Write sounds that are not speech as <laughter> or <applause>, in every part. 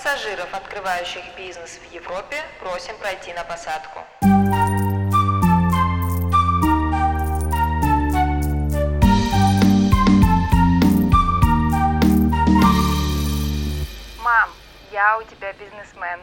Пассажиров, открывающих бизнес в Европе, просим пройти на посадку. Мам, я у тебя бизнесмен.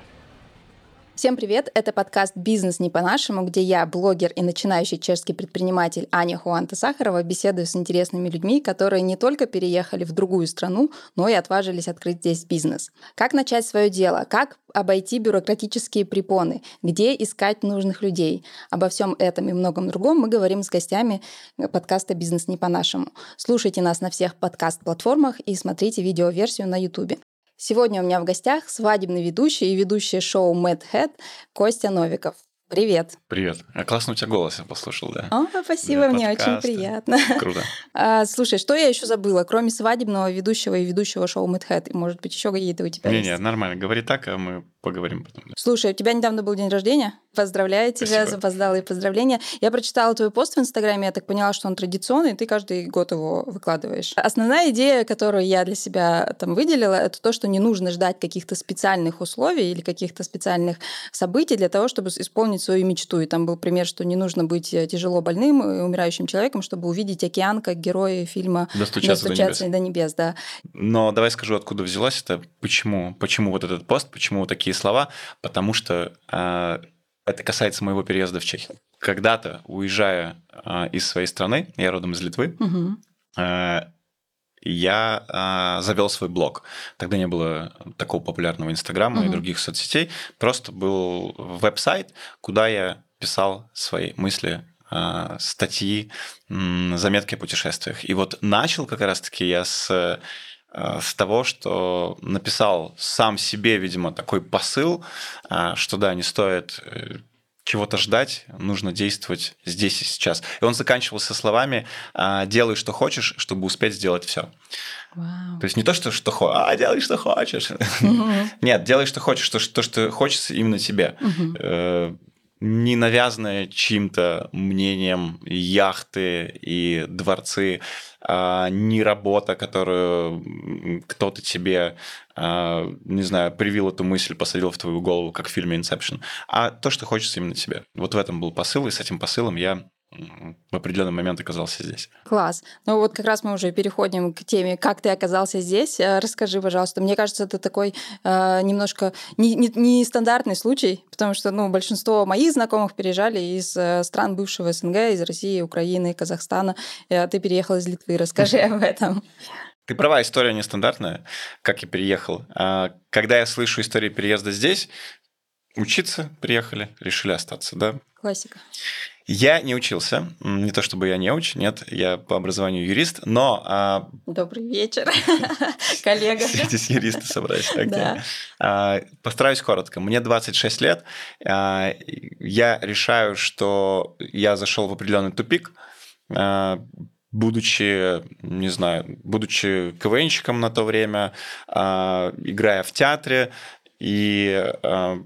Всем привет! Это подкаст «Бизнес не по-нашему», где я, блогер и начинающий чешский предприниматель Аня Хуанта Сахарова, беседую с интересными людьми, которые не только переехали в другую страну, но и отважились открыть здесь бизнес. Как начать свое дело? Как обойти бюрократические препоны? Где искать нужных людей? Обо всем этом и многом другом мы говорим с гостями подкаста «Бизнес не по-нашему». Слушайте нас на всех подкаст-платформах и смотрите видеоверсию на YouTube. Сегодня у меня в гостях свадебный ведущий и ведущий шоу Mad Head Костя Новиков. Привет. Привет. А классно у тебя голос, я послушал, да. О, спасибо, Для мне подкаста. очень приятно. <laughs> Круто. А, слушай, что я еще забыла, кроме свадебного ведущего и ведущего шоу Mad Head? Может быть, еще какие-то у тебя не, есть? Не, нормально, говори так, а мы поговорим потом. Слушай, у тебя недавно был день рождения? Поздравляю тебя, Спасибо. запоздалые поздравления. Я прочитала твой пост в Инстаграме, я так поняла, что он традиционный, и ты каждый год его выкладываешь. Основная идея, которую я для себя там выделила, это то, что не нужно ждать каких-то специальных условий или каких-то специальных событий для того, чтобы исполнить свою мечту. И там был пример, что не нужно быть э, тяжело больным и умирающим человеком, чтобы увидеть океан, как герои фильма «Достучаться, «Достучаться до, небес. до небес». Да. Но давай скажу, откуда взялась это, почему, почему вот этот пост, почему вот такие слова, потому что э, это касается моего переезда в Чехию. Когда-то, уезжая э, из своей страны, я родом из Литвы, угу. э, я э, завел свой блог. Тогда не было такого популярного Инстаграма угу. и других соцсетей. Просто был веб-сайт, куда я писал свои мысли статьи, заметки о путешествиях. И вот начал как раз-таки я с Э, с того, что написал сам себе, видимо, такой посыл, э, что да, не стоит э, чего-то ждать, нужно действовать здесь и сейчас. И он заканчивался словами «делай, что хочешь, чтобы успеть сделать все». Wow. То есть не то, что, что хочешь, а делай, что хочешь. Uh-huh. <laughs> Нет, делай, что хочешь, то, то, что хочется именно тебе. Uh-huh не навязанное чьим-то мнением яхты и дворцы, а не работа, которую кто-то тебе, а, не знаю, привил эту мысль, посадил в твою голову, как в фильме Inception, а то, что хочется именно тебе. Вот в этом был посыл, и с этим посылом я в определенный момент оказался здесь. Класс. Ну вот как раз мы уже переходим к теме, как ты оказался здесь. Э, расскажи, пожалуйста. Мне кажется, это такой э, немножко нестандартный не, не случай, потому что ну, большинство моих знакомых переезжали из э, стран бывшего СНГ, из России, Украины, Казахстана. Э, ты переехал из Литвы. Расскажи об этом. Ты права, история нестандартная, как я переехал. А, когда я слышу историю переезда здесь, учиться приехали, решили остаться, да? Классика. Я не учился, не то чтобы я не уч, нет, я по образованию юрист, но... А... Добрый вечер, <laughs> коллега. Здесь юристы собрались. <laughs> Okay. Да. А, постараюсь коротко. Мне 26 лет, а, я решаю, что я зашел в определенный тупик, а, будучи, не знаю, будучи КВНщиком на то время, а, играя в театре, и а,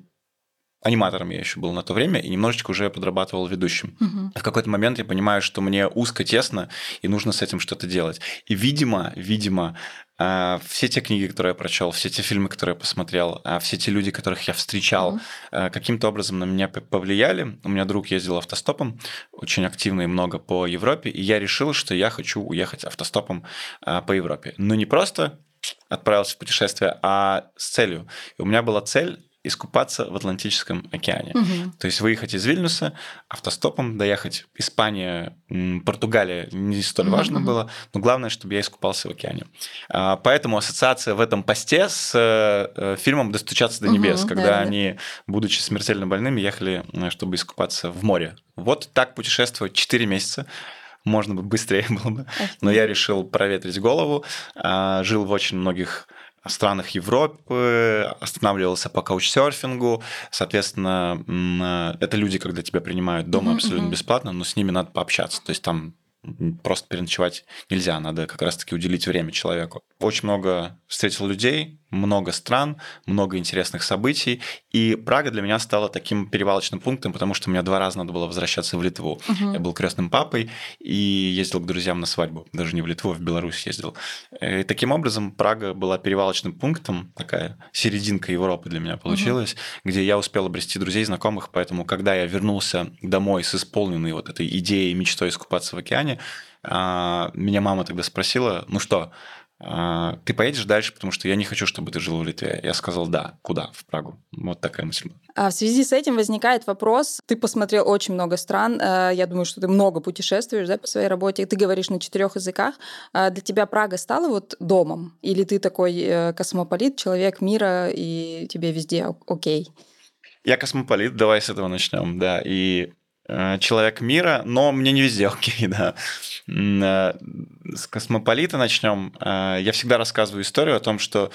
аниматором я еще был на то время и немножечко уже подрабатывал ведущим. Угу. В какой-то момент я понимаю, что мне узко, тесно, и нужно с этим что-то делать. И, видимо, видимо, а, все те книги, которые я прочел, все те фильмы, которые я посмотрел, а, все те люди, которых я встречал, угу. каким-то образом на меня повлияли. У меня друг ездил автостопом, очень активно и много по Европе, и я решил, что я хочу уехать автостопом по Европе. Но не просто отправился в путешествие, а с целью. И у меня была цель искупаться в Атлантическом океане. Угу. То есть выехать из Вильнюса автостопом, доехать Испания, Португалия не столь угу. важно было, но главное, чтобы я искупался в океане. А, поэтому ассоциация в этом посте с э, фильмом «Достучаться до небес», угу, когда да, они, будучи смертельно больными, ехали, э, чтобы искупаться в море. Вот так путешествовать 4 месяца можно бы быстрее <laughs> было бы. Но я решил проветрить голову. А, жил в очень многих странах Европы, останавливался по каучсерфингу. Соответственно, это люди, когда тебя принимают дома абсолютно бесплатно, но с ними надо пообщаться. То есть там просто переночевать нельзя, надо как раз-таки уделить время человеку. Очень много встретил людей, много стран, много интересных событий. И Прага для меня стала таким перевалочным пунктом, потому что мне два раза надо было возвращаться в Литву. Угу. Я был крестным папой и ездил к друзьям на свадьбу. Даже не в Литву, а в Беларусь ездил. И таким образом Прага была перевалочным пунктом, такая серединка Европы для меня получилась, угу. где я успел обрести друзей, знакомых. Поэтому, когда я вернулся домой с исполненной вот этой идеей, мечтой искупаться в океане, а, меня мама тогда спросила, ну что, ты поедешь дальше, потому что я не хочу, чтобы ты жил в Литве. Я сказал, да. Куда? В Прагу. Вот такая мысль. А в связи с этим возникает вопрос. Ты посмотрел очень много стран. Э, я думаю, что ты много путешествуешь да, по своей работе. Ты говоришь на четырех языках. А для тебя Прага стала вот домом? Или ты такой э, космополит, человек мира, и тебе везде окей? Я космополит, давай с этого начнем, да. И человек мира, но мне не везде окей, <laughs> да. Э, с космополита начнем. Э, я всегда рассказываю историю о том, что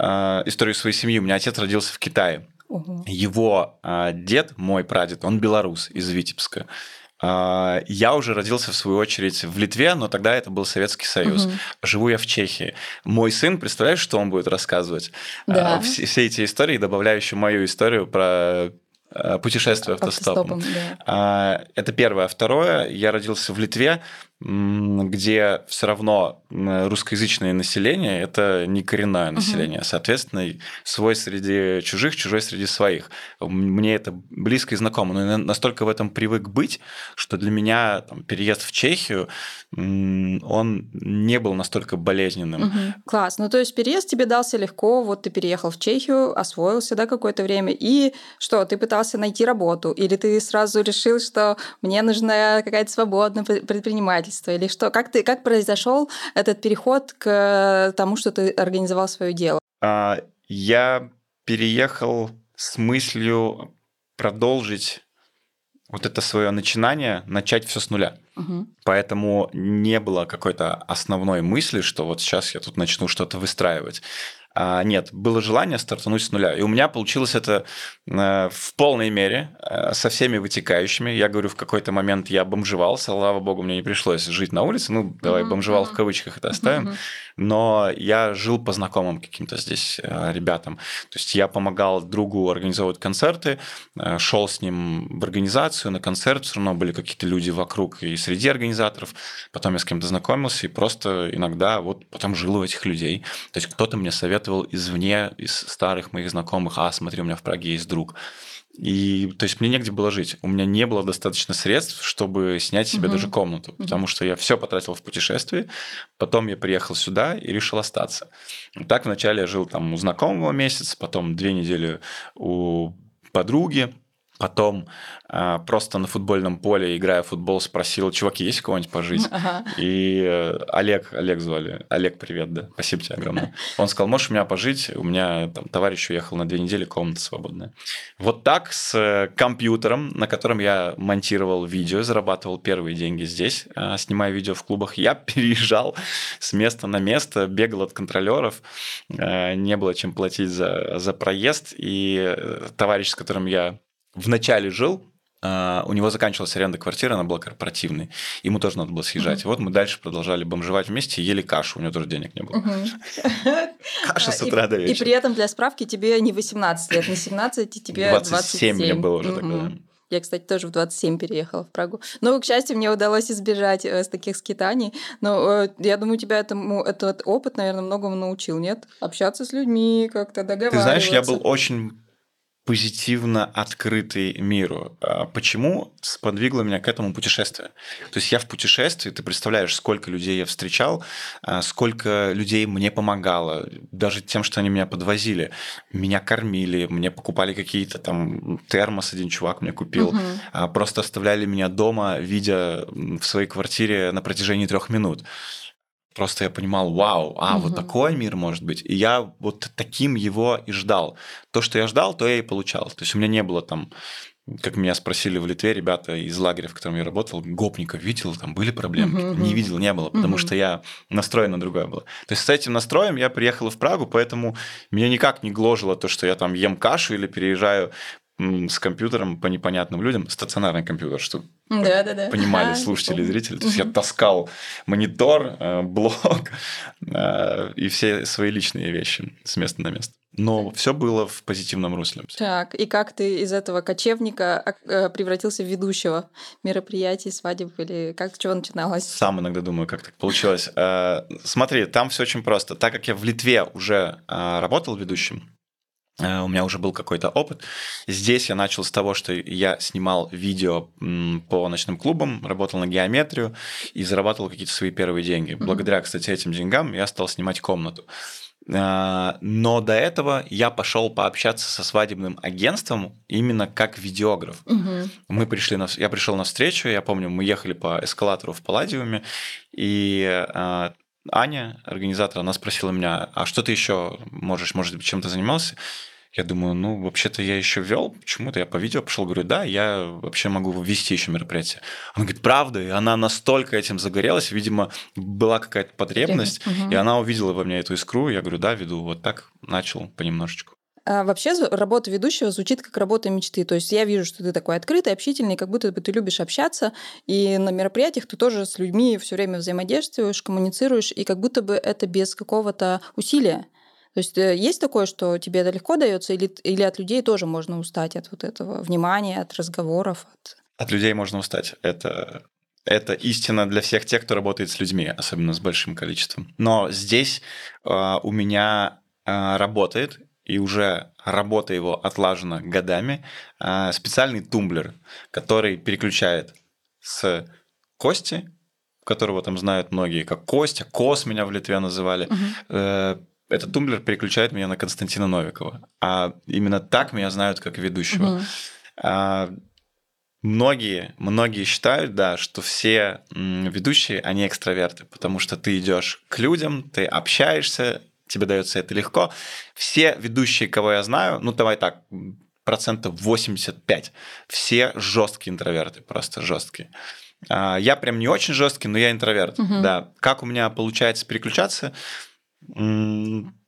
историю своей семьи. У меня отец родился в Китае. Угу. Его дед, мой прадед, он белорус из Витебска. Я уже родился, в свою очередь, в Литве, но тогда это был Советский Союз. Угу. Живу я в Чехии. Мой сын, представляешь, что он будет рассказывать? Да. Все, все эти истории, добавляя еще мою историю про Э, путешествие автостопом. автостопом да. А, это первое. Второе, я родился в Литве, где все равно русскоязычное население – это не коренное население. Угу. Соответственно, свой среди чужих, чужой среди своих. Мне это близко и знакомо. Но я настолько в этом привык быть, что для меня там, переезд в Чехию, он не был настолько болезненным. Угу. Класс. Ну, то есть переезд тебе дался легко. Вот ты переехал в Чехию, освоился, да, какое-то время. И что, ты пытался найти работу? Или ты сразу решил, что мне нужна какая-то свободная предприниматель? Предпринимательство или что? Как, ты, как произошел этот переход к тому, что ты организовал свое дело? А, я переехал с мыслью продолжить вот это свое начинание, начать все с нуля. Угу. Поэтому не было какой-то основной мысли, что вот сейчас я тут начну что-то выстраивать. А, нет, было желание стартануть с нуля. И у меня получилось это э, в полной мере, э, со всеми вытекающими. Я говорю, в какой-то момент я бомжевал, слава богу, мне не пришлось жить на улице. Ну, давай, mm-hmm. бомжевал в кавычках это оставим. Mm-hmm. Но я жил по знакомым каким-то здесь э, ребятам. То есть я помогал другу организовывать концерты, шел с ним в организацию, на концерт, все равно были какие-то люди вокруг и среди организаторов. Потом я с кем-то знакомился и просто иногда вот потом жил у этих людей. То есть кто-то мне советовал извне, из старых моих знакомых, а, смотри, у меня в Праге есть друг. И, то есть, мне негде было жить. У меня не было достаточно средств, чтобы снять себе угу. даже комнату, потому что я все потратил в путешествии. Потом я приехал сюда и решил остаться. Так вначале я жил там у знакомого месяц, потом две недели у подруги, Потом э, просто на футбольном поле, играя в футбол, спросил, чуваки, есть кого-нибудь пожить? <laughs> Ага. И э, Олег, Олег звали. Олег, привет, да. Спасибо тебе огромное. <laughs> Он сказал, можешь у меня пожить? У меня там товарищ уехал на две недели, комната свободная. Вот так с э, компьютером, на котором я монтировал видео, зарабатывал первые деньги здесь, э, снимая видео в клубах, я <laughs> переезжал с места на место, бегал от контролеров, э, не было чем платить за, за проезд, и э, товарищ, с которым я вначале жил, Uh, у него заканчивалась аренда квартиры, она была корпоративной. Ему тоже надо было съезжать. Mm-hmm. Вот мы дальше продолжали бомжевать вместе, ели кашу, у него тоже денег не было. <laughs> Каша с утра до вечера. И при этом, для справки, тебе не 18 лет, не 17, тебе 27. 27 мне было уже тогда. Я, кстати, тоже в 27 переехала в Прагу. Но, к счастью, мне удалось избежать э, с таких скитаний. Но э, я думаю, тебя этому, этот опыт, наверное, многому научил, нет? Общаться с людьми, как-то договариваться. Ты знаешь, я был очень позитивно открытый миру. А почему сподвигло меня к этому путешествию? То есть я в путешествии, ты представляешь, сколько людей я встречал, а, сколько людей мне помогало, даже тем, что они меня подвозили. Меня кормили, мне покупали какие-то там термос, один чувак мне купил, угу. просто оставляли меня дома, видя в своей квартире на протяжении трех минут. Просто я понимал, вау, а угу. вот такой мир может быть. И я вот таким его и ждал. То, что я ждал, то я и получал. То есть у меня не было там как меня спросили в Литве ребята из лагеря, в котором я работал, гопников видел, там были проблемы? Uh-huh, Не видел, не было, потому uh-huh. что я настроен на другое было. То есть с этим настроем я приехал в Прагу, поэтому меня никак не гложило то, что я там ем кашу или переезжаю с компьютером по непонятным людям, стационарный компьютер, что да, да, да. понимали слушатели и зрители. То есть я таскал монитор, э, блок <laughs> э, и все свои личные вещи с места на место. Но все было в позитивном русле. Так, и как ты из этого кочевника э, превратился в ведущего мероприятий, свадеб или как чего начиналось? Сам иногда думаю, как так получилось. Смотри, там все очень просто. Так как я в Литве уже работал ведущим, у меня уже был какой-то опыт. Здесь я начал с того, что я снимал видео по ночным клубам, работал на геометрию и зарабатывал какие-то свои первые деньги. Благодаря, кстати, этим деньгам я стал снимать комнату. Э, но до этого я пошел пообщаться со свадебным агентством именно как видеограф. Угу. Мы пришли на, я пришел на встречу, я помню, мы ехали по эскалатору в Палладиуме, и э, Аня, организатор, она спросила меня, а что ты еще можешь, может быть, чем-то занимался? Я думаю, ну, вообще-то я еще вел, почему-то я по видео пошел, говорю, да, я вообще могу вести еще мероприятие. Она говорит, правда, и она настолько этим загорелась, видимо, была какая-то потребность, угу. и она увидела во мне эту искру, я говорю, да, веду, вот так начал понемножечку. А вообще работа ведущего звучит как работа мечты. То есть я вижу, что ты такой открытый, общительный, как будто бы ты любишь общаться, и на мероприятиях ты тоже с людьми все время взаимодействуешь, коммуницируешь, и как будто бы это без какого-то усилия. То есть э, есть такое, что тебе это легко дается, или, или от людей тоже можно устать от вот этого внимания, от разговоров? От, от людей можно устать. Это это истина для всех тех, кто работает с людьми, особенно с большим количеством. Но здесь э, у меня э, работает, и уже работа его отлажена годами, э, специальный тумблер, который переключает с кости, которого там знают многие, как Костя, Кос меня в Литве называли, угу. этот тумблер переключает меня на Константина Новикова. А именно так меня знают как ведущего. Угу. А, многие, многие считают, да, что все ведущие, они экстраверты, потому что ты идешь к людям, ты общаешься, тебе дается это легко. Все ведущие, кого я знаю, ну давай так, процентов 85, все жесткие интроверты, просто жесткие. А, я прям не очень жесткий, но я интроверт. Угу. Да. Как у меня получается переключаться?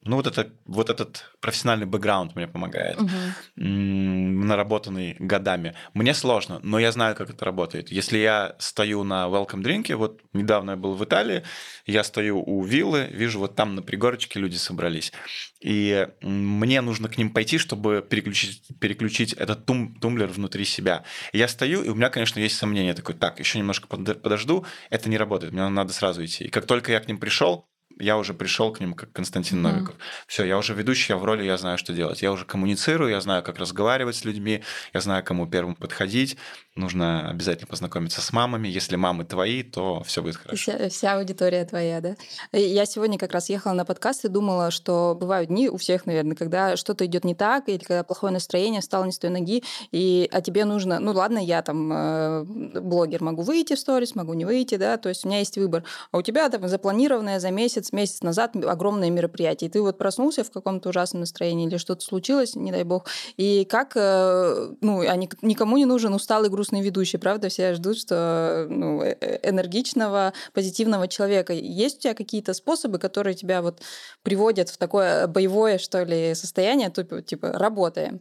Ну, вот, это, вот этот профессиональный бэкграунд мне помогает, угу. наработанный годами. Мне сложно, но я знаю, как это работает. Если я стою на welcome drink, вот недавно я был в Италии, я стою у виллы, вижу, вот там на пригорочке люди собрались. И мне нужно к ним пойти, чтобы переключить, переключить этот тум, тумблер внутри себя. я стою, и у меня, конечно, есть сомнения. Такой, так, еще немножко подожду, это не работает, мне надо сразу идти. И как только я к ним пришел, я уже пришел к ним как Константин. Новиков. Все, я уже ведущий, я в роли, я знаю, что делать. Я уже коммуницирую, я знаю, как разговаривать с людьми, я знаю, кому первым подходить. Нужно обязательно познакомиться с мамами. Если мамы твои, то все будет хорошо. Вся, вся аудитория твоя, да? Я сегодня как раз ехала на подкаст и думала, что бывают дни у всех, наверное, когда что-то идет не так, или когда плохое настроение, встал не с той ноги, и, а тебе нужно, ну ладно, я там э, блогер, могу выйти в сторис, могу не выйти, да, то есть у меня есть выбор. А у тебя там запланированное за месяц, месяц назад огромное мероприятие, и ты вот проснулся в каком-то ужасном настроении или что-то случилось, не дай бог, и как, э, ну, а никому не нужен усталый грустный грустный ведущий, правда? Все ждут, что ну, э, э, энергичного, позитивного человека. Есть у тебя какие-то способы, которые тебя вот приводят в такое боевое, что ли, состояние, типа, типа работаем?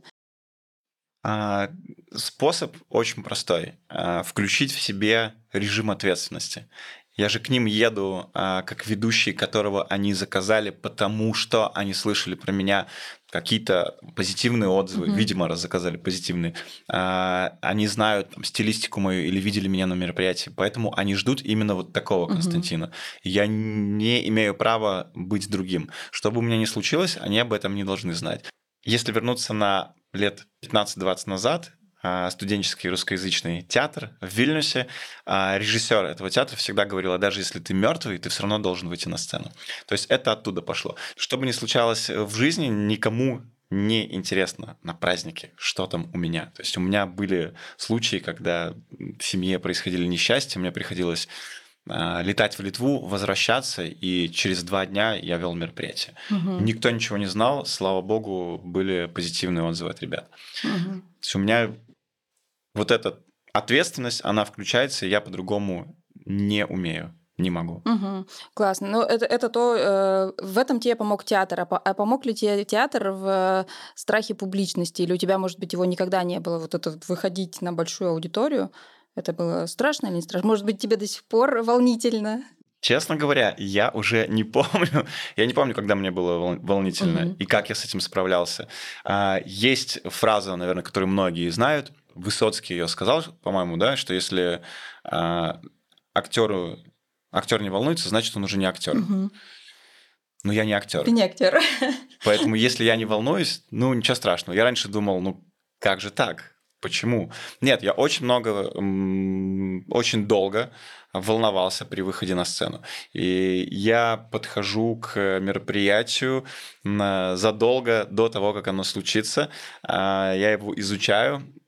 А, способ очень простой. А, включить в себе режим ответственности. Я же к ним еду а, как ведущий, которого они заказали, потому что они слышали про меня какие-то позитивные отзывы, mm-hmm. видимо, раз заказали позитивные. А, они знают там, стилистику мою или видели меня на мероприятии, поэтому они ждут именно вот такого mm-hmm. Константина. Я не имею права быть другим. Что бы у меня ни случилось, они об этом не должны знать. Если вернуться на лет 15-20 назад, студенческий русскоязычный театр в Вильнюсе. А, режиссер этого театра всегда говорил, даже если ты мертвый, ты все равно должен выйти на сцену. То есть это оттуда пошло. Что бы ни случалось в жизни, никому не интересно на празднике, что там у меня. То есть у меня были случаи, когда в семье происходили несчастья, мне приходилось а, летать в Литву, возвращаться, и через два дня я вел мероприятие. Угу. Никто ничего не знал, слава богу, были позитивные отзывы от ребят. Угу. То есть у меня вот эта ответственность, она включается, и я по-другому не умею. не могу. Угу. Классно. Ну, это, это то, э, в этом тебе помог театр. А, по, а помог ли тебе театр в страхе публичности? Или у тебя, может быть, его никогда не было, вот это выходить на большую аудиторию? Это было страшно или не страшно? Может быть, тебе до сих пор волнительно? Честно говоря, я уже не помню. <laughs> Я не помню, когда мне было волнительно угу. и как я с этим справлялся. А, есть фраза, наверное, которую многие знают. Высоцкий ее сказал, по-моему, да, что если а, актеру актер не волнуется, значит, он уже не актер. Угу. Но я не актер. Ты не актер. <laughs> Поэтому, если я не волнуюсь, ну ничего страшного. Я раньше думал, ну как же так? Почему? Нет, я очень много, очень долго волновался при выходе на сцену. И я подхожу к мероприятию задолго до того, как оно случится. А, я его изучаю, Э,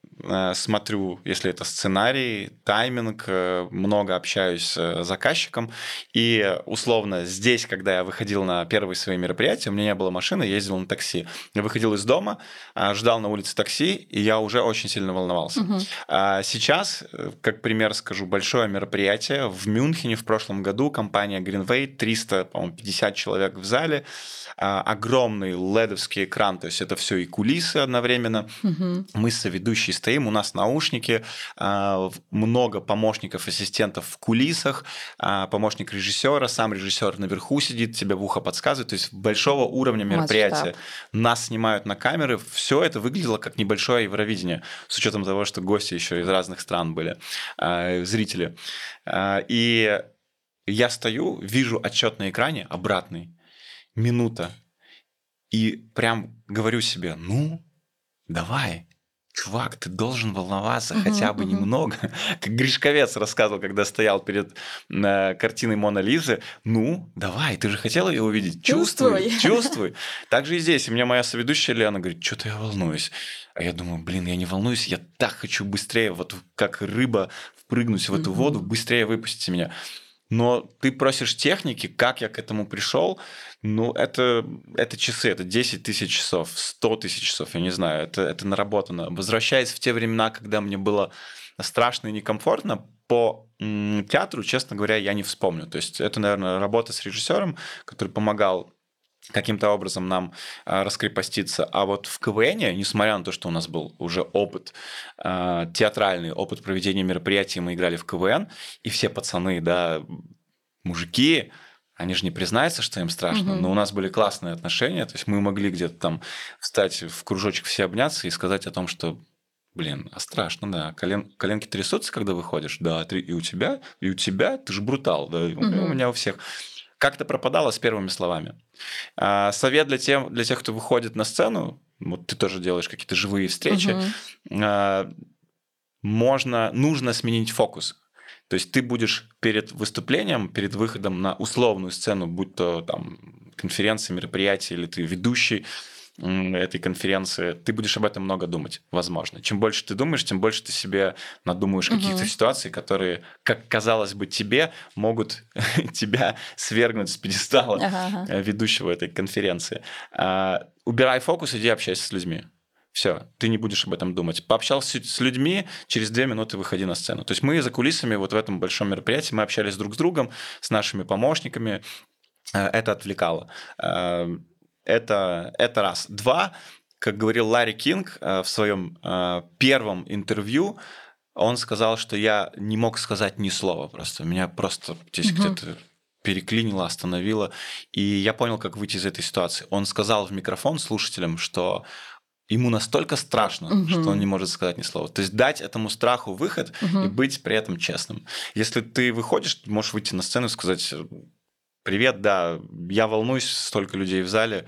смотрю, если это сценарий, тайминг, э, много общаюсь с заказчиком. И условно здесь, когда я выходил на первые свои мероприятия, у меня не было машины, ездил на такси. Я выходил из дома, э, ждал на улице такси, и я уже очень сильно волновался. Угу. А сейчас, как пример скажу, большое мероприятие в Мюнхене в прошлом году, компания Greenway, 350 человек в зале, а, огромный ледовский экран, то есть это все и кулисы одновременно. Угу. Мы с соведущей стоим, у нас наушники, а, много помощников, ассистентов в кулисах, а, помощник режиссера, сам режиссер наверху сидит, тебе в ухо подсказывает, то есть большого уровня мероприятия. Масштаб. Нас снимают на камеры, все это выглядело как небольшое Евровидение, с учетом того, что гости еще из разных стран были, зрители. И я стою, вижу отчет на экране обратный, минута. И прям говорю себе, ну, давай, чувак, ты должен волноваться uh-huh, хотя бы uh-huh. немного. <laughs> Как Гришковец рассказывал, когда стоял перед э, картиной Мона Лизы. Ну, давай, ты же хотел ее увидеть. Чувствуй, чувствуй. <laughs> чувствуй. Так же и здесь. И мне моя соведущая Лена говорит, что-то я волнуюсь. А я думаю, блин, я не волнуюсь, я так хочу быстрее, вот как рыба, впрыгнуть в эту uh-huh. воду, быстрее выпустите меня но ты просишь техники, как я к этому пришел, ну, это, это часы, это 10 тысяч часов, 100 тысяч часов, я не знаю, это, это наработано. Возвращаясь в те времена, когда мне было страшно и некомфортно, по театру, честно говоря, я не вспомню. То есть это, наверное, работа с режиссером, который помогал каким-то образом нам э, раскрепоститься. А вот в КВН, несмотря на то, что у нас был уже опыт, э, театральный опыт проведения мероприятий, мы играли в КВН, и все пацаны, да, мужики, они же не признаются, что им страшно, угу. но у нас были классные отношения, то есть мы могли где-то там встать в кружочек все обняться и сказать о том, что Блин, а страшно, да. Колен, коленки трясутся, когда выходишь? Да, и у тебя, и у тебя, ты же брутал, да, угу. у меня у всех как-то пропадало с первыми словами. А, совет для, тем, для тех, кто выходит на сцену, вот ты тоже делаешь какие-то живые встречи, угу. можно, нужно сменить фокус. То есть ты будешь перед выступлением, перед выходом на условную сцену, будь то там конференция, мероприятие, или ты ведущий, этой конференции, ты будешь об этом много думать, возможно. Чем больше ты думаешь, тем больше ты себе надумаешь угу. каких-то ситуаций, которые, как казалось бы, тебе могут <laughs> тебя свергнуть с пьедестала ага. Э, ведущего этой конференции. А, убирай фокус, иди общайся с людьми. Все, ты не будешь об этом думать. Пообщался с людьми, через две минуты выходи на сцену. То есть мы за кулисами вот в этом большом мероприятии, мы общались друг с другом, с нашими помощниками, э, это отвлекало. Э, это, это раз. Два, как говорил Ларри Кинг э, в своем э, первом интервью, он сказал, что я не мог сказать ни слова просто. Меня просто здесь угу. где-то переклинило, остановило. И я понял, как выйти из этой ситуации. Он сказал в микрофон слушателям, что ему настолько страшно, угу. что он не может сказать ни слова. То есть дать этому страху выход угу. и быть при этом честным. Если ты выходишь, можешь выйти на сцену и сказать привет, да, я волнуюсь, столько людей в зале,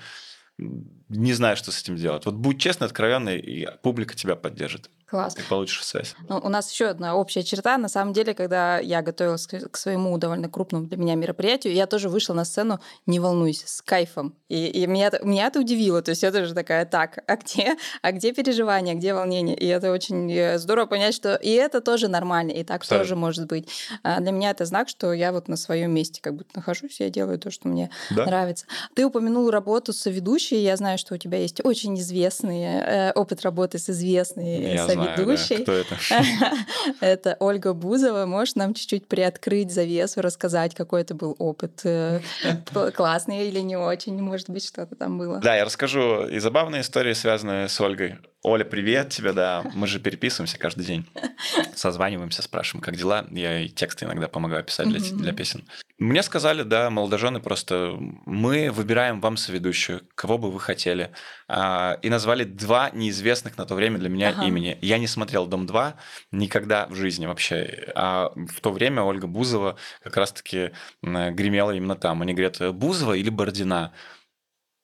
не знаю, что с этим делать. Вот будь честный, откровенный, и публика тебя поддержит. Класс. Ты получишь связь. Ну, у нас еще одна общая черта. На самом деле, когда я готовилась к своему довольно крупному для меня мероприятию, я тоже вышла на сцену, не волнуюсь, с кайфом. И, и меня, меня это удивило. То есть я тоже такая, так, а где, а где переживания, где волнение? И это очень э, здорово понять, что и это тоже нормально, и так Абсолютно. тоже может быть. А для меня это знак, что я вот на своем месте как будто нахожусь, я делаю то, что мне да. нравится. Ты упомянул работу с ведущей. Я знаю, знаю, что у тебя есть очень известный э, опыт работы с известной я соведущей. Знаю, да. Кто это? <laughs> это Ольга Бузова. Можешь нам чуть-чуть приоткрыть завесу, рассказать, какой это был опыт? Э, <laughs> классный или не очень? Может быть, что-то там было? Да, я расскажу и забавные истории, связанные с Ольгой. Оля, привет тебе, да. Мы же переписываемся каждый день. Созваниваемся, спрашиваем, как дела. Я и тексты иногда помогаю писать для, для песен. Мне сказали, да, молодожены просто, мы выбираем вам соведущую, кого бы вы хотели. А, и назвали два неизвестных на то время для меня ага. имени. Я не смотрел «Дом-2» никогда в жизни вообще. А в то время Ольга Бузова как раз-таки гремела именно там. Они говорят, Бузова или Бородина?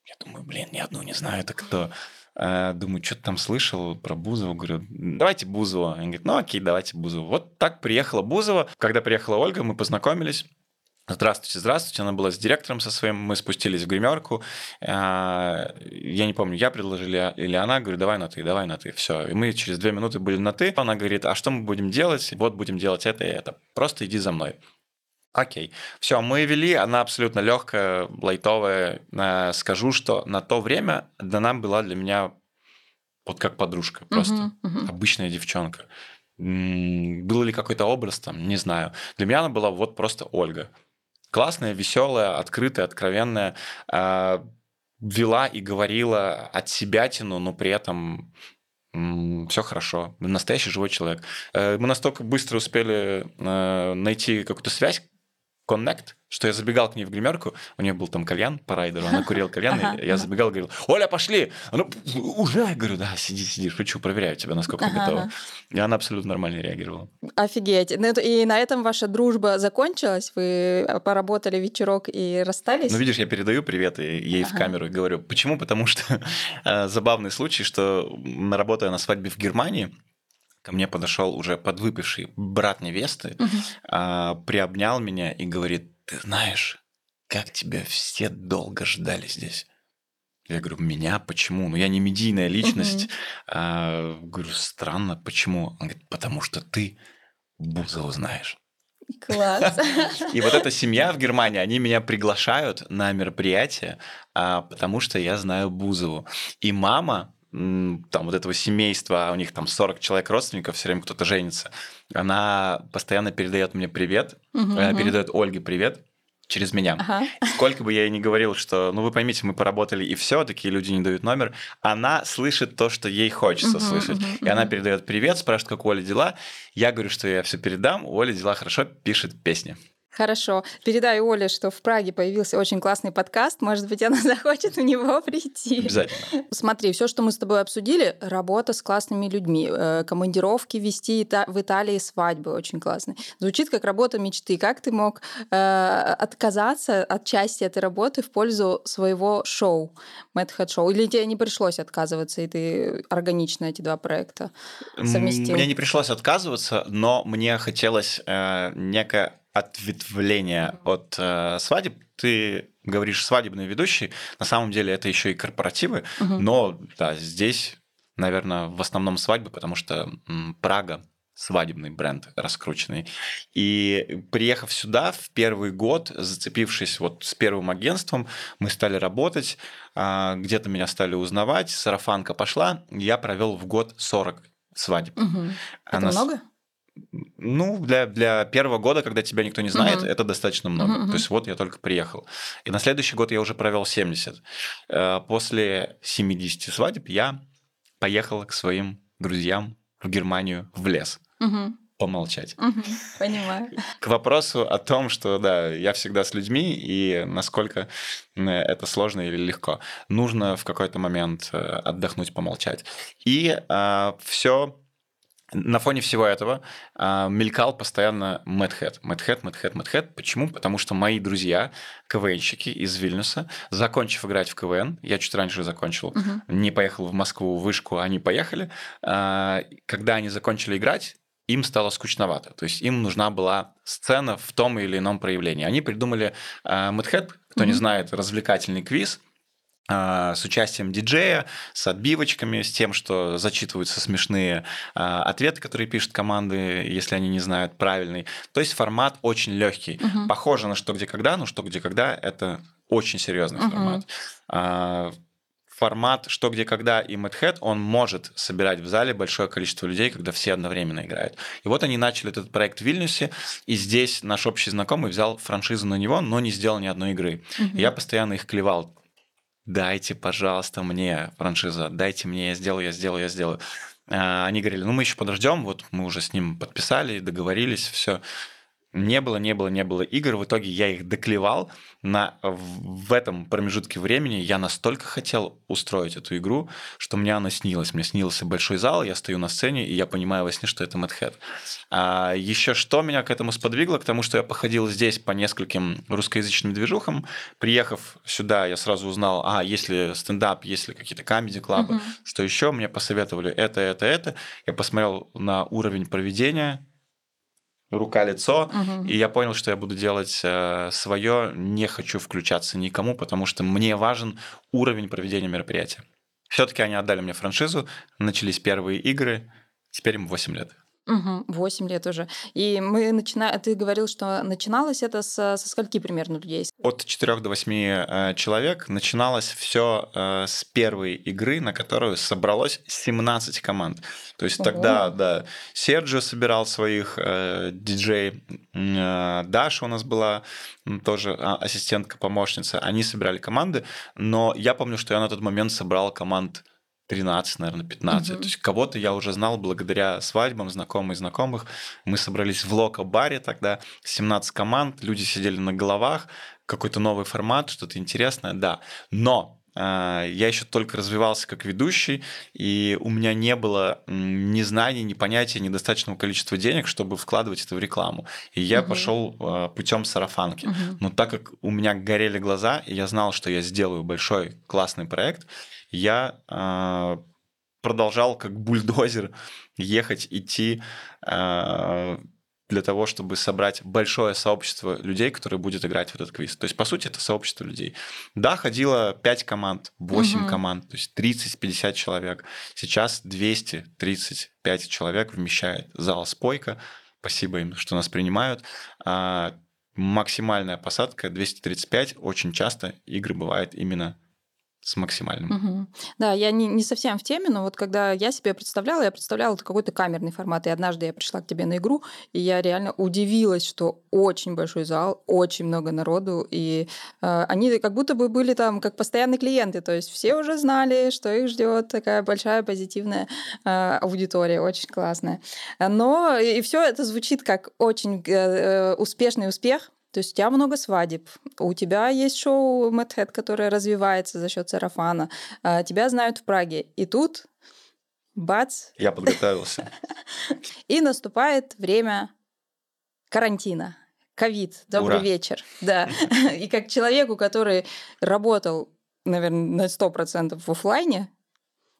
Я думаю, блин, ни одну не знаю, это кто? Э, думаю, что-то там слышал про Бузову. Говорю, давайте Бузова. Они говорят, ну окей, давайте Бузову. Вот так приехала Бузова. Когда приехала Ольга, мы познакомились. Здравствуйте, здравствуйте. Она была с директором со своим. Мы спустились в гримерку. Э, я не помню, я предложил или она. Говорю, давай на ты, давай на ты. Все. И мы через две минуты были на ты. Она говорит, а что мы будем делать? Вот будем делать это и это. Просто иди за мной. Окей. Все, мы вели, она абсолютно легкая, лайтовая. Э, скажу, что на то время она была для меня вот как подружка, просто uh-huh, uh-huh. обычная девчонка. Был ли какой-то образ там, не знаю. Для меня она была вот просто Ольга. Классная, веселая, открытая, откровенная. Э, вела и говорила от себя тяну, но при этом все хорошо, настоящий живой человек. Э, мы настолько быстро успели найти какую-то связь, Connect, что я забегал к ней в гримерку, у нее был там кальян по райдеру, она курила кальян, и я забегал, говорил, Оля, пошли! Она, уже, я говорю, да, сиди, сиди, шучу, проверяю тебя, насколько ты готова. И она абсолютно нормально реагировала. Офигеть. Ну, и на этом ваша дружба закончилась? Вы поработали вечерок и расстались? Ну, видишь, я передаю привет ей в камеру и говорю, почему? Потому что <laughs> э, забавный случай, что работая на свадьбе в Германии, ко мне подошел уже подвыпивший брат невесты, угу. а, приобнял меня и говорит, ты знаешь, как тебя все долго ждали здесь. Я говорю, меня почему? Ну, я не медийная личность. Угу. А, говорю, странно, почему? Он говорит, потому что ты Бузову знаешь. Класс. <laughs> И вот эта семья в Германии, они меня приглашают на мероприятие, а, потому что я знаю Бузову. И мама там вот этого семейства, а у них там 40 человек родственников, все время кто-то женится, она постоянно передает мне привет, угу, передает Ольге привет через меня. Ага. Сколько бы я ей ни говорил, что, ну вы поймите, мы поработали и все, такие люди не дают номер, она слышит то, что ей хочется угу, слышать. Угу, и угу. она передает привет, спрашивает, как у Оли дела. Я говорю, что я все передам, у Оли дела хорошо, пишет песни. Хорошо. Передай Оле, что в Праге появился очень классный подкаст. Может быть, она <laughs> захочет в него прийти. Обязательно. Смотри, все, что мы с тобой обсудили, работа с классными людьми, э, командировки вести в Италии свадьбы очень классные. Звучит как работа мечты. Как ты мог э, отказаться от части этой работы в пользу своего шоу, Мэтхэт шоу? Или тебе не пришлось отказываться, и ты органично эти два проекта совместил? Мне не пришлось отказываться, но мне хотелось э, некое ответвление от э, свадеб. Ты говоришь свадебный ведущий, на самом деле это еще и корпоративы, угу. но да, здесь, наверное, в основном свадьбы, потому что м, Прага свадебный бренд раскрученный. И приехав сюда в первый год, зацепившись вот с первым агентством, мы стали работать, а, где-то меня стали узнавать, сарафанка пошла, я провел в год 40 свадеб. Угу. Это Она... много? Ну, для, для первого года, когда тебя никто не знает, uh-huh. это достаточно много. Uh-huh. То есть вот я только приехал. И на следующий год я уже провел 70. Э, после 70 свадеб я поехал к своим друзьям в Германию в лес. Uh-huh помолчать. Угу, понимаю. К вопросу о том, что да, я всегда с людьми и насколько это сложно или легко. Нужно в какой-то момент э, отдохнуть, помолчать. И э, все на фоне всего этого э, мелькал постоянно Мэтхэт. Мэтхэт, Мэтхэт, Мэтхэт. Почему? Потому что мои друзья, КВНщики из Вильнюса, закончив играть в КВН, я чуть раньше закончил, угу. не поехал в Москву, в Вышку, они поехали. Э, когда они закончили играть, им стало скучновато. То есть им нужна была сцена в том или ином проявлении. Они придумали э, Мэтхэт, кто mm не знает, развлекательный квиз, а, с участием диджея, с отбивочками, с тем, что зачитываются смешные а, ответы, которые пишут команды, если они не знают правильный. То есть формат очень легкий. Угу. Похоже на что где когда, но что где когда это очень серьезный угу. формат. А, формат «Что, где, когда» и Mad он может собирать в зале большое количество людей, когда все одновременно играют. И вот они начали этот проект в Вильнюсе, и здесь наш общий знакомый взял франшизу на него, но не сделал ни одной игры. Угу. Я постоянно их клевал. Дайте, пожалуйста, мне франшизу, дайте мне, я сделаю, я сделаю, я сделаю. А, они говорили, ну мы еще подождем, вот мы уже с ним подписали, договорились, все. Не было, не было, не было игр. В итоге я их доклевал. На, в этом промежутке времени я настолько хотел устроить эту игру, что мне она снилась. Мне снился большой зал, я стою на сцене, и я понимаю во сне, что это Mad А еще что меня к этому сподвигло? К тому, что я походил здесь по нескольким русскоязычным движухам. Приехав сюда, я сразу узнал, а, если стендап, если какие-то комедий-клабы, угу. что еще мне посоветовали это, это, это. Я посмотрел на уровень проведения, рука-лицо, угу. и я понял, что я буду делать э, свое, не хочу включаться никому, потому что мне важен уровень проведения мероприятия. Все-таки они отдали мне франшизу, начались первые игры, теперь им 8 лет. Угу, 8 лет уже. И мы начинаем... Ты говорил, что начиналось это со, со скольки примерно людей? От 4 до 8 э, человек. Начиналось все э, с первой игры, на которую собралось 17 команд. То есть Ого. тогда, да, Серджио собирал своих э, диджей, э, Даша у нас была тоже а, ассистентка-помощница. Они собирали команды, но я помню, что я на тот момент собрал команд 13, наверное, 15. Угу. То есть кого-то я уже знал благодаря свадьбам, знакомых знакомых. Мы собрались в Локо-баре тогда, 17 команд, люди сидели на головах, какой-то новый формат, что-то интересное, да. Но э, я еще только развивался как ведущий, и у меня не было ни знаний, ни понятия, недостаточного количества денег, чтобы вкладывать это в рекламу. И я угу. пошел э, путем сарафанки. Угу. Но так как у меня горели глаза, и я знал, что я сделаю большой классный проект, я э, продолжал как бульдозер ехать, идти э, для того, чтобы собрать большое сообщество людей, которые будет играть в этот квиз. То есть, по сути, это сообщество людей. Да, ходило 5 команд, 8 угу. команд, то есть 30-50 человек. Сейчас 235 человек вмещает зал «Спойка». Спасибо им, что нас принимают. А максимальная посадка 235. Очень часто игры бывают именно с максимальным. Угу. Да, я не, не совсем в теме, но вот когда я себе представляла, я представляла это какой-то камерный формат. И однажды я пришла к тебе на игру, и я реально удивилась, что очень большой зал, очень много народу, и э, они как будто бы были там как постоянные клиенты, то есть все уже знали, что их ждет такая большая позитивная э, аудитория, очень классная. Но и все это звучит как очень э, э успешный успех, то есть у тебя много свадеб, у тебя есть шоу Мэтхэт, которое развивается за счет сарафана, а, тебя знают в Праге. И тут бац. Я подготовился. <laughs> И наступает время карантина. Ковид. Добрый Ура. вечер. Да. <laughs> И как человеку, который работал, наверное, на 100% в офлайне,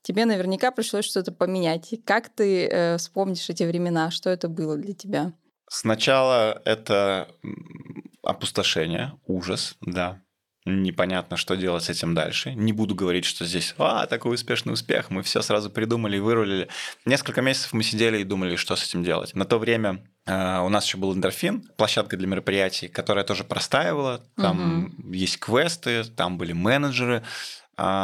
тебе наверняка пришлось что-то поменять. Как ты э, вспомнишь эти времена? Что это было для тебя? Сначала это опустошение, ужас, да. Непонятно, что делать с этим дальше. Не буду говорить, что здесь, а, такой успешный успех, мы все сразу придумали и вырулили. Несколько месяцев мы сидели и думали, что с этим делать. На то время э, у нас еще был эндорфин, площадка для мероприятий, которая тоже простаивала. Там угу. есть квесты, там были менеджеры,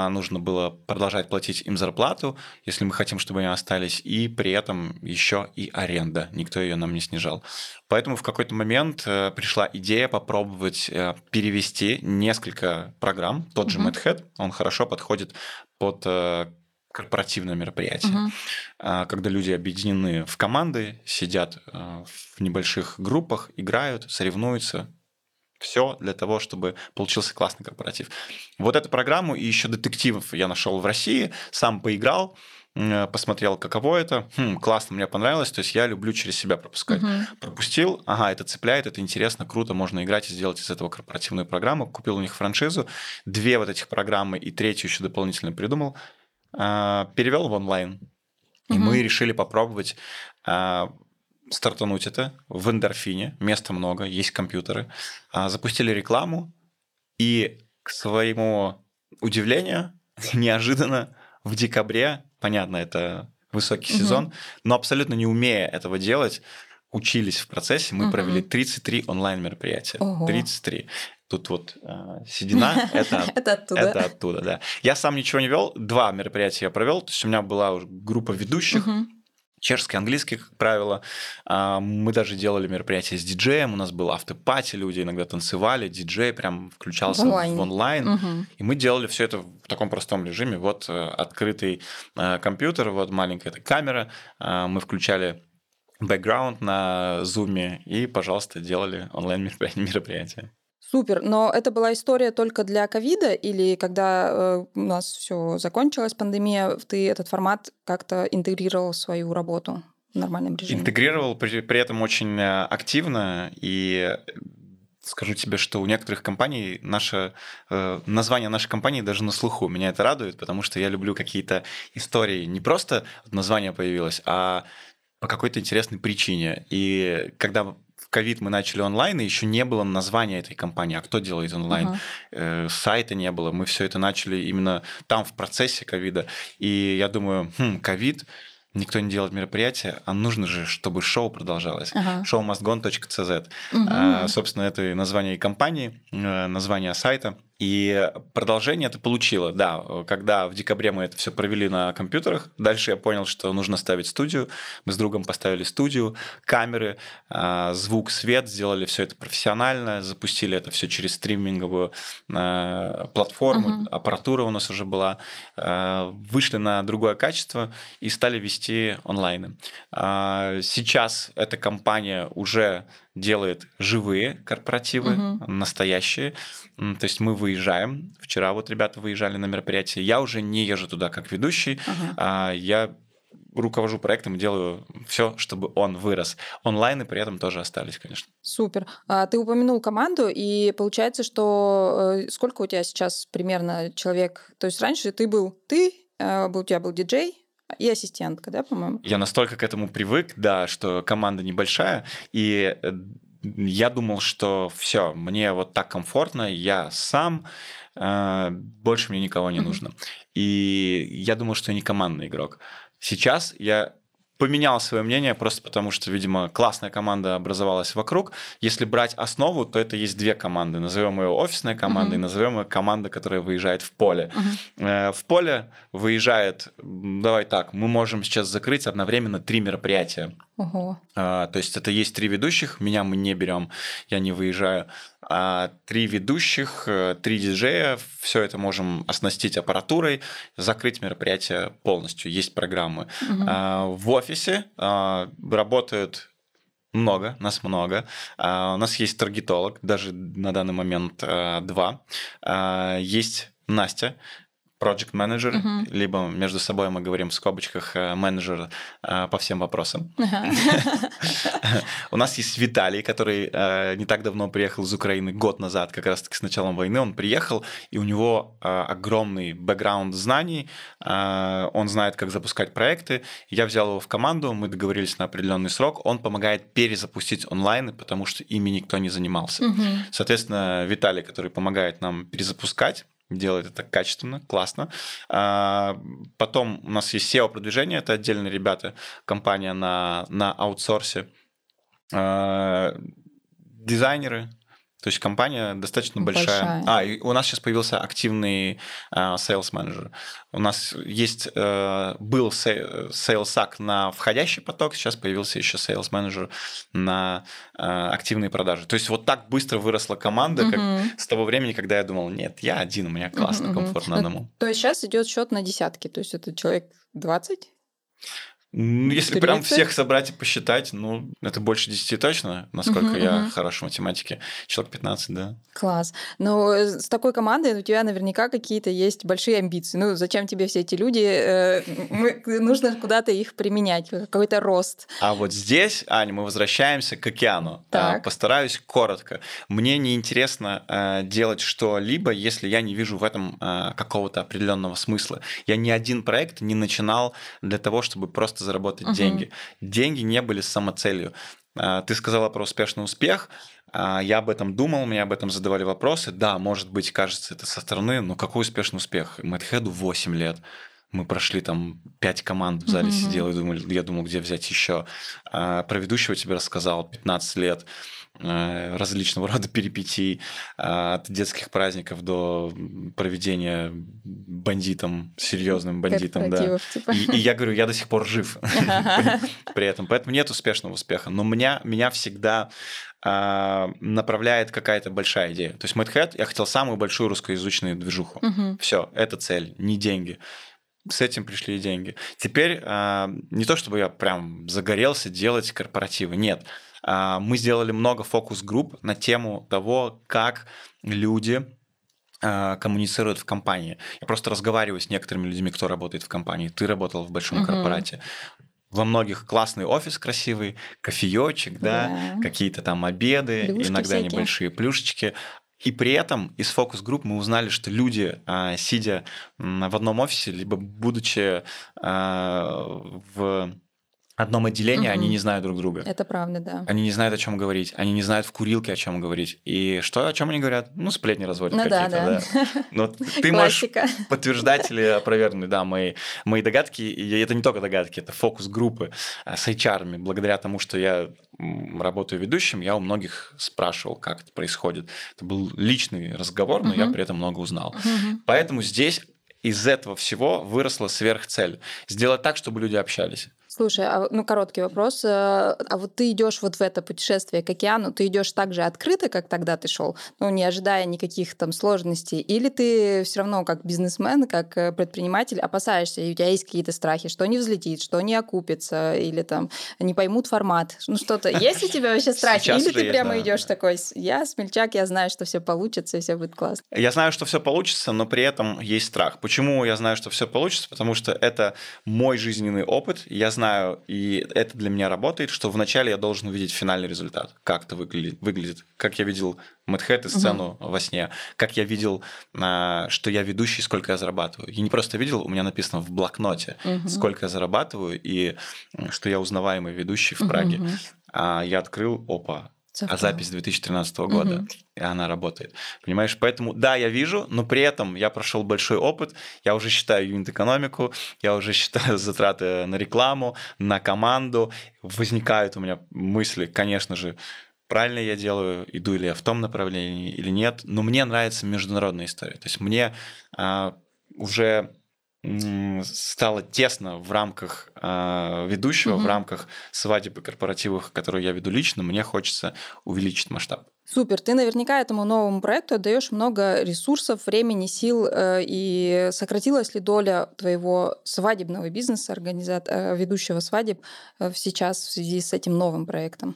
нужно было продолжать платить им зарплату, если мы хотим, чтобы они остались, и при этом еще и аренда. Никто ее нам не снижал. Поэтому в какой-то момент э, пришла идея попробовать э, перевести несколько программ. Тот же MadHead, он хорошо подходит под э, корпоративное мероприятие, uh когда люди объединены в команды, сидят в небольших группах, играют, соревнуются, все для того, чтобы получился классный корпоратив. Вот эту программу и еще детективов я нашел в России, сам поиграл, посмотрел, каково это. Хм, классно, мне понравилось. То есть я люблю через себя пропускать. Угу. Пропустил, ага, это цепляет, это интересно, круто, можно играть и сделать из этого корпоративную программу. Купил у них франшизу, две вот этих программы и третью еще дополнительно придумал. А, перевел в онлайн. И угу. мы решили попробовать а, стартануть это в эндорфине, места много, есть компьютеры. А, запустили рекламу, и к своему удивлению, <laughs> неожиданно в декабре, понятно, это высокий угу. сезон, но абсолютно не умея этого делать, учились в процессе, мы Мгм. провели 33 онлайн-мероприятия. Ого. 33. Тут вот э, седина, <laughs> это Это оттуда. это оттуда, да. Я сам ничего не вел, два мероприятия я провел, то есть у меня была уже группа ведущих, Мгм. Чешский, английский, как правило. А, Мы даже делали мероприятия с диджеем, у нас был автопати, люди иногда танцевали, диджей прям включался В в онлайне. онлайн. Мгм. И мы делали все это в таком простом режиме. Вот э, открытый э, компьютер, вот маленькая эта камера. э, Мы включали бэкграунд на зуме и, пожалуйста, делали онлайн мероприятия. Супер. Но это была история только для ковида или когда э, у нас все закончилась пандемия, ты этот формат как-то интегрировал в свою работу в нормальном режиме? Интегрировал при, при этом очень э, активно и э, скажу тебе, что у некоторых компаний наше э, название нашей компании даже на слуху. Меня это радует, потому что я люблю какие-то истории. Не просто название появилось, а по какой-то интересной причине. И когда ковид мы начали онлайн, и еще не было названия этой компании, а кто делает онлайн, э, сайта не было. Мы все это начали именно там, в процессе ковида. И я думаю, хм, ковид, никто не делает мероприятия, а нужно же, чтобы шоу продолжалось. Ага. showmustgone.cz. Мгм. А, Собственно, это и название компании, э, название сайта. И продолжение это получило, да. Когда в декабре мы это все провели на компьютерах, дальше я понял, что нужно ставить студию. Мы с другом поставили студию, камеры, а, звук, свет, сделали все это профессионально, запустили это все через стриминговую э, платформу, Мгм. аппаратура у нас уже была, э, вышли на другое качество и стали вести онлайны. А, Сейчас эта компания уже делает живые корпоративы, Мгм. настоящие. То есть мы выезжаем. Вчера вот ребята выезжали на мероприятие. Я уже не езжу туда как ведущий. Ага. а Я руковожу проектом и делаю все, чтобы он вырос. Онлайны при этом тоже остались, конечно. Супер. А, Ты упомянул команду, и получается, что э, сколько у тебя сейчас примерно человек? То есть раньше ты был ты, э, у тебя был диджей и ассистентка, да, по-моему? Я настолько к этому привык, да, что команда небольшая, и э, я думал, что все, мне вот так комфортно, я сам, э, больше мне никого не нужно. И я думал, что я не командный игрок. Сейчас я поменял свое мнение просто потому, что, видимо, классная команда образовалась вокруг. Если брать основу, то это есть две команды. Назовем ее офисная команда Мгм. и назовем ее команда, которая выезжает в поле. Э, В поле выезжает, давай так, мы можем сейчас закрыть одновременно три мероприятия. Ого. А, То есть это есть три ведущих, меня мы не берем, я не выезжаю. А три ведущих, э, три диджея, все это можем оснастить аппаратурой, закрыть мероприятие полностью. Есть программы. Мгм. А, В офисе а, работают много, нас много. А, У нас есть таргетолог, даже на данный момент а, два. А, Есть Настя, project менеджер, Мгм. либо между собой мы говорим в скобочках э, менеджер э, по всем вопросам. <laughs> У нас есть Виталий, который э, не так давно приехал из Украины, год назад, как раз-таки с началом войны. Он приехал, и у него огромный бэкграунд знаний. Он знает, как запускать проекты. Я взял его в команду, мы договорились на определенный срок. Он помогает перезапустить онлайн, потому что ими никто не занимался. Соответственно, Виталий, который помогает нам перезапускать, делает это качественно, классно. А, Потом у нас есть SEO-продвижение, это отдельные ребята, компания на, на аутсорсе. А, Дизайнеры, то есть компания достаточно большая. Большая. А, и у нас сейчас появился активный а, sales менеджер. У нас есть э, был sales на входящий поток, сейчас появился еще sales менеджер на э, активные продажи. То есть вот так быстро выросла команда, как Мгм. с того времени, когда я думал, нет, я один, у меня классно, мгм. комфортно Ну, одному. То есть сейчас идет счет на десятки, то есть это человек 20? Ну, Если прям 30? всех собрать и посчитать, ну, это больше 10 точно, насколько я мгм. хорош в математике. Человек 15, да. Класс. Но э, с такой командой у тебя наверняка какие-то есть большие амбиции. Ну, зачем тебе все эти люди? Э, нужно куда-то их применять, какой-то рост. А вот здесь, Аня, мы возвращаемся к океану. Так. А, Постараюсь коротко. Мне неинтересно э, делать что-либо, если я не вижу в этом э, какого-то определенного смысла. Я ни один проект не начинал для того, чтобы просто заработать Мгм. деньги. Деньги не были самоцелью. А, Ты сказала про успешный успех. А, Я об этом думал, мне об этом задавали вопросы. Да, может быть, кажется это со стороны, но какой успешный успех? Мэтхеду 8 лет. мы прошли там пять команд в зале Мгм. сидел, и думал, я думал, где взять еще. А, про ведущего тебе рассказал 15 лет различного рода перипетий, а, от детских праздников до проведения бандитом, серьезным бандитом, да. Типа. И, и я говорю, я до сих пор жив <laughs> при этом. Поэтому нет успешного успеха. Но меня, меня всегда а, направляет какая-то большая идея. То есть Mad я хотел самую большую русскоязычную движуху. Все, это цель, не деньги. С этим пришли и деньги. Теперь а, не то, чтобы я прям загорелся делать корпоративы, нет. А, мы сделали много фокус-групп на тему того, как люди а, коммуницируют в компании. Я просто разговариваю с некоторыми людьми, кто работает в компании. Ты работал в большом Мгм. корпорате. Во многих классный офис красивый, кофеечек, да, Да. какие-то там обеды, Плюшки иногда всякие. небольшие плюшечки. И при этом из фокус-групп мы узнали, что люди, а, сидя в одном офисе, либо будучи в одном отделении, они Мгм. не знают друг друга. Это правда, да. Они не знают, о чем говорить. Они не знают в курилке, о чем говорить. И что, о чем они говорят? Ну, сплетни разводят Ну какие-то, да. да. Но <laughs> ты можешь подтверждать или опровергнуть, да, мои, мои догадки. И это не только догадки, это фокус группы а, с HR. Благодаря тому, что я работаю ведущим, я у многих спрашивал, как это происходит. Это был личный разговор, но я Мгм. при этом много узнал. Мгм. Поэтому здесь из этого всего выросла сверхцель. Сделать так, чтобы люди общались. Слушай, а, ну короткий вопрос. э, А вот ты идешь вот в это путешествие к океану, ты идешь так же открыто, как тогда ты шел, ну не ожидая никаких там сложностей, или ты все равно как бизнесмен, как э, предприниматель опасаешься, и у тебя есть какие-то страхи, что не взлетит, что не окупится, или там не поймут формат, ну что-то. Есть у тебя вообще <laughs> страхи, или ты прямо идешь такой, я смельчак, я знаю, что все получится и все будет классно. Я знаю, что все получится, но при этом есть страх. Почему я знаю, что все получится? Потому что это мой жизненный опыт. Я знаю, и это для меня работает, что вначале я должен увидеть финальный результат. Как это выглядит, выглядит. как я видел Мэтхэт и сцену во сне, как я видел, а, что я ведущий, сколько я зарабатываю. Я не просто видел, у меня написано в блокноте, Мгм. сколько я зарабатываю, и что я узнаваемый ведущий в Праге. Мгм. А я открыл, опа, а Совпало. запись 2013 года, Мгм. и она работает. Понимаешь, поэтому да, я вижу, но при этом я прошел большой опыт, я уже считаю юнит-экономику, я уже считаю <laughs> затраты на рекламу, на команду, возникают у меня мысли, конечно же, правильно я делаю, иду ли я в том направлении или нет, но мне нравится международная история. То есть мне а, уже стало тесно в рамках а, ведущего, в Мгм. рамках свадеб и корпоративов, которые я веду лично, мне хочется увеличить масштаб. Супер, ты наверняка этому новому проекту отдаешь много ресурсов, времени, сил, э, и сократилась ли доля твоего свадебного бизнеса, организат... э, ведущего свадеб э, сейчас в связи с этим новым проектом?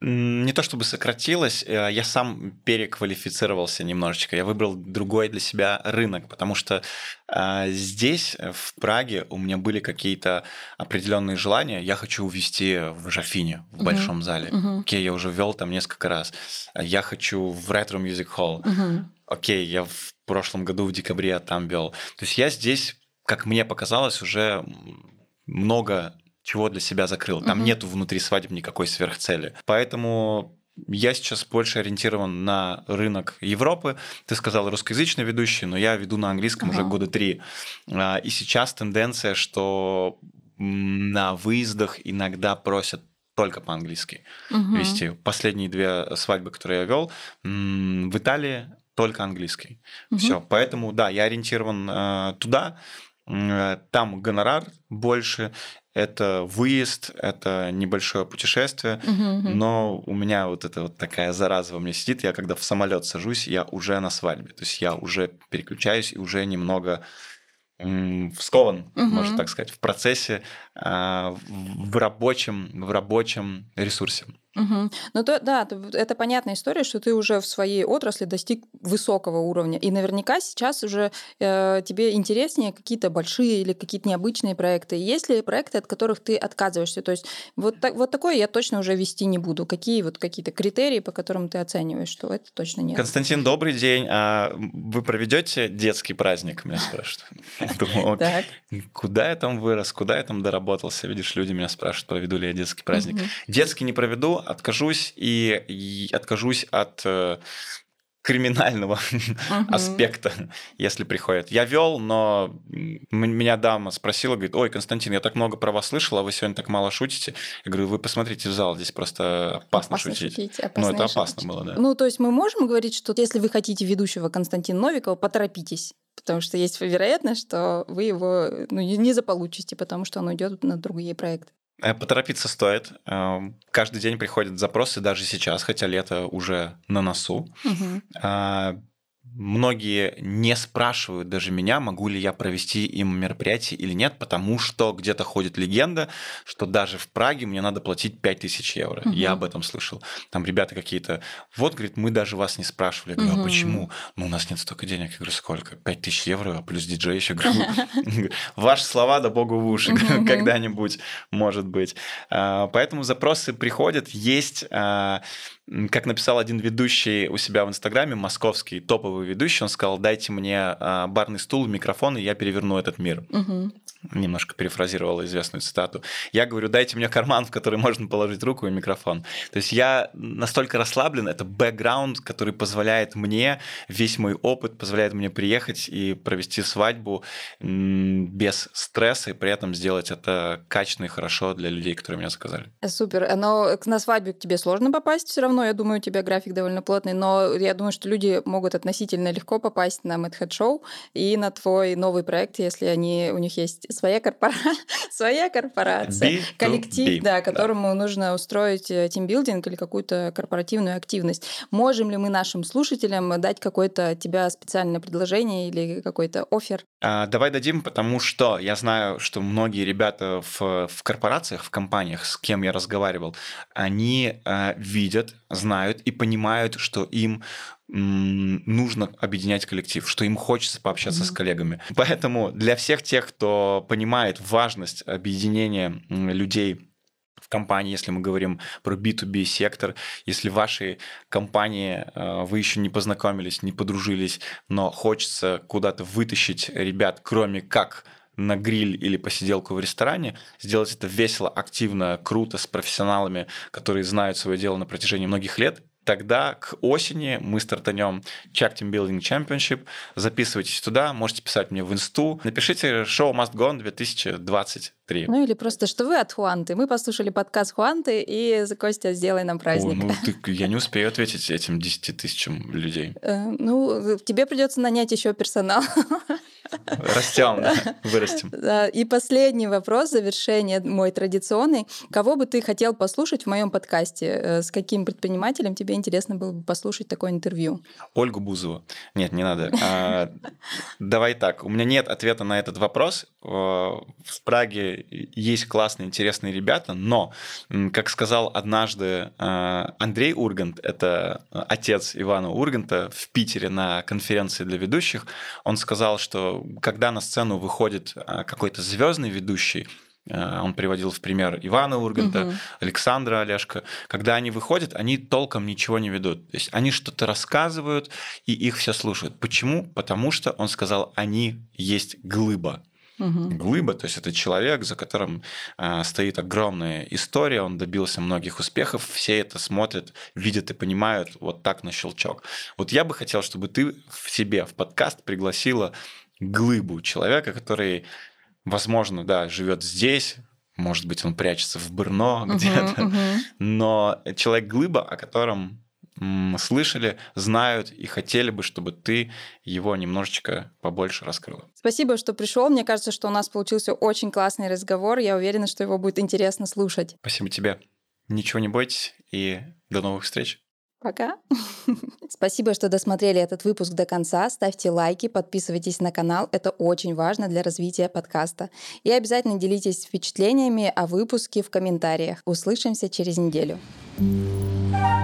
Не то чтобы сократилось, э, я сам переквалифицировался немножечко. Я выбрал другой для себя рынок, потому что а, здесь, э, в Праге, у меня были какие-то определенные желания. Я хочу увести в Жафине, в Мгм. большом зале. Мгм. Окей, я уже вел там несколько раз. Я хочу в ретро Music Hall. Мгм. Окей, я в прошлом году в декабре там вел. То есть я здесь, как мне показалось, уже много чего для себя закрыл. Там Мгм. нету внутри свадеб никакой сверхцели. Поэтому я сейчас больше ориентирован на рынок Европы. Ты сказал русскоязычный ведущий, но я веду на английском уже Ага. года три. А, И сейчас тенденция, что на выездах иногда просят только по-английски Мгм. вести. Последние две свадьбы, которые я вел, в Италии только английский. Мгм. Все. Поэтому, да, я ориентирован э, туда. Э, Там гонорар больше, это выезд, это небольшое путешествие. Мгм, мгм. Но у меня вот эта вот такая зараза во мне сидит. Я когда в самолет сажусь, я уже на свадьбе. То есть я уже переключаюсь и уже немного скован, Мгм. можно так сказать, в процессе, а, в рабочем, в рабочем ресурсе. Мгм. Ну то, да, то это понятная история, что ты уже в своей отрасли достиг высокого уровня. И наверняка сейчас уже э, тебе интереснее какие-то большие или какие-то необычные проекты. Есть ли проекты, от которых ты отказываешься? То есть вот, так, вот такое я точно уже вести не буду. Какие вот какие-то критерии, по которым ты оцениваешь, что это точно нет? Константин, добрый день. А вы проведете детский праздник? Меня спрашивают. <laughs> Думаю, куда я там вырос, куда я там доработался? Видишь, люди меня спрашивают, проведу ли я детский праздник. Детский не проведу, откажусь и, и откажусь от э, криминального <laughs> uh-huh. аспекта, если приходят. Я вел, но меня дама спросила, говорит, ой, Константин, я так много про вас слышала, а вы сегодня так мало шутите. Я говорю, вы посмотрите в зал, здесь просто опасно, опасно шутить. шутить опасно ну, это опасно шутить. было, да. Ну, то есть мы можем говорить, что если вы хотите ведущего Константина Новикова, поторопитесь потому что есть вероятность, что вы его ну, не заполучите, потому что он уйдет на другие проекты. Э, поторопиться стоит. Эм, каждый день приходят запросы, даже сейчас, хотя лето уже на носу. Угу многие не спрашивают даже меня, могу ли я провести им мероприятие или нет, потому что где-то ходит легенда, что даже в Праге мне надо платить 5000 евро. Угу. Я об этом слышал. Там ребята какие-то, вот, говорит, мы даже вас не спрашивали. Я говорю, угу. а почему? Ну, у нас нет столько денег. Я говорю, сколько? 5000 евро, а плюс диджей еще. <laughs> Ваши слова да богу в уши <laughs> когда-нибудь, может быть. А, поэтому запросы приходят, есть а, как написал один ведущий у себя в Инстаграме, московский топовый ведущий, он сказал, дайте мне а, барный стул, микрофон, и я переверну этот мир. Угу немножко перефразировала известную цитату. Я говорю, дайте мне карман, в который можно положить руку и микрофон. То есть я настолько расслаблен, это бэкграунд, который позволяет мне, весь мой опыт позволяет мне приехать и провести свадьбу без стресса, и при этом сделать это качественно и хорошо для людей, которые меня заказали. Супер. Но на свадьбу к тебе сложно попасть все равно, я думаю, у тебя график довольно плотный, но я думаю, что люди могут относительно легко попасть на Mad Head Show и на твой новый проект, если они, у них есть своя, корпора... <laughs> своя корпорация, B коллектив, да, которому да. нужно устроить э, тимбилдинг или какую-то корпоративную активность. Можем ли мы нашим слушателям дать какое-то тебя специальное предложение или какой-то офер? А, давай дадим, потому что я знаю, что многие ребята в, в корпорациях, в компаниях, с кем я разговаривал, они э, видят, знают и понимают, что им нужно объединять коллектив, что им хочется пообщаться mm-hmm. с коллегами. Поэтому для всех тех, кто понимает важность объединения людей компании, если мы говорим про B2B сектор, если в вашей компании э, вы еще не познакомились, не подружились, но хочется куда-то вытащить ребят, кроме как на гриль или посиделку в ресторане, сделать это весело, активно, круто, с профессионалами, которые знают свое дело на протяжении многих лет, тогда к осени мы стартанем Chuck Team Building Championship. Записывайтесь туда, можете писать мне в инсту. Напишите «Show Must Go on 2023». Ну или просто, что вы от Хуанты. Мы послушали подкаст Хуанты, и Костя, сделай нам праздник. О, ну, <laughs> ты, я не успею ответить этим 10 тысячам людей. Э, ну, тебе придется нанять еще персонал. <laughs> Растем, да, <laughs> вырастем. И последний вопрос, завершение мой традиционный. Кого бы ты хотел послушать в моем подкасте? Э, с каким предпринимателем тебе интересно было бы послушать такое интервью? Ольгу Бузову. Нет, не надо. А, давай так. У меня нет ответа на этот вопрос. Э, в Праге есть классные, интересные ребята, но, как сказал однажды э, Андрей Ургант, это отец Ивана Урганта в Питере на конференции для ведущих, он сказал, что когда на сцену выходит а, какой-то звездный ведущий, а, он приводил в пример Ивана Урганта, угу. Александра Олешка. Когда они выходят, они толком ничего не ведут. То есть они что-то рассказывают, и их все слушают. Почему? Потому что он сказал, они есть глыба. Угу. Глыба, то есть это человек, за которым э, стоит огромная история, он добился многих успехов, все это смотрят, видят и понимают вот так на щелчок. Вот я бы хотел, чтобы ты в себе в подкаст пригласила глыбу человека, который, возможно, да, живет здесь, может быть, он прячется в Брно где-то, uh-huh, uh-huh. но человек глыба, о котором слышали, знают и хотели бы, чтобы ты его немножечко побольше раскрыла. Спасибо, что пришел. Мне кажется, что у нас получился очень классный разговор. Я уверена, что его будет интересно слушать. Спасибо тебе. Ничего не бойтесь и до новых встреч. Пока. <laughs> Спасибо, что досмотрели этот выпуск до конца. Ставьте лайки, подписывайтесь на канал. Это очень важно для развития подкаста. И обязательно делитесь впечатлениями о выпуске в комментариях. Услышимся через неделю. thank you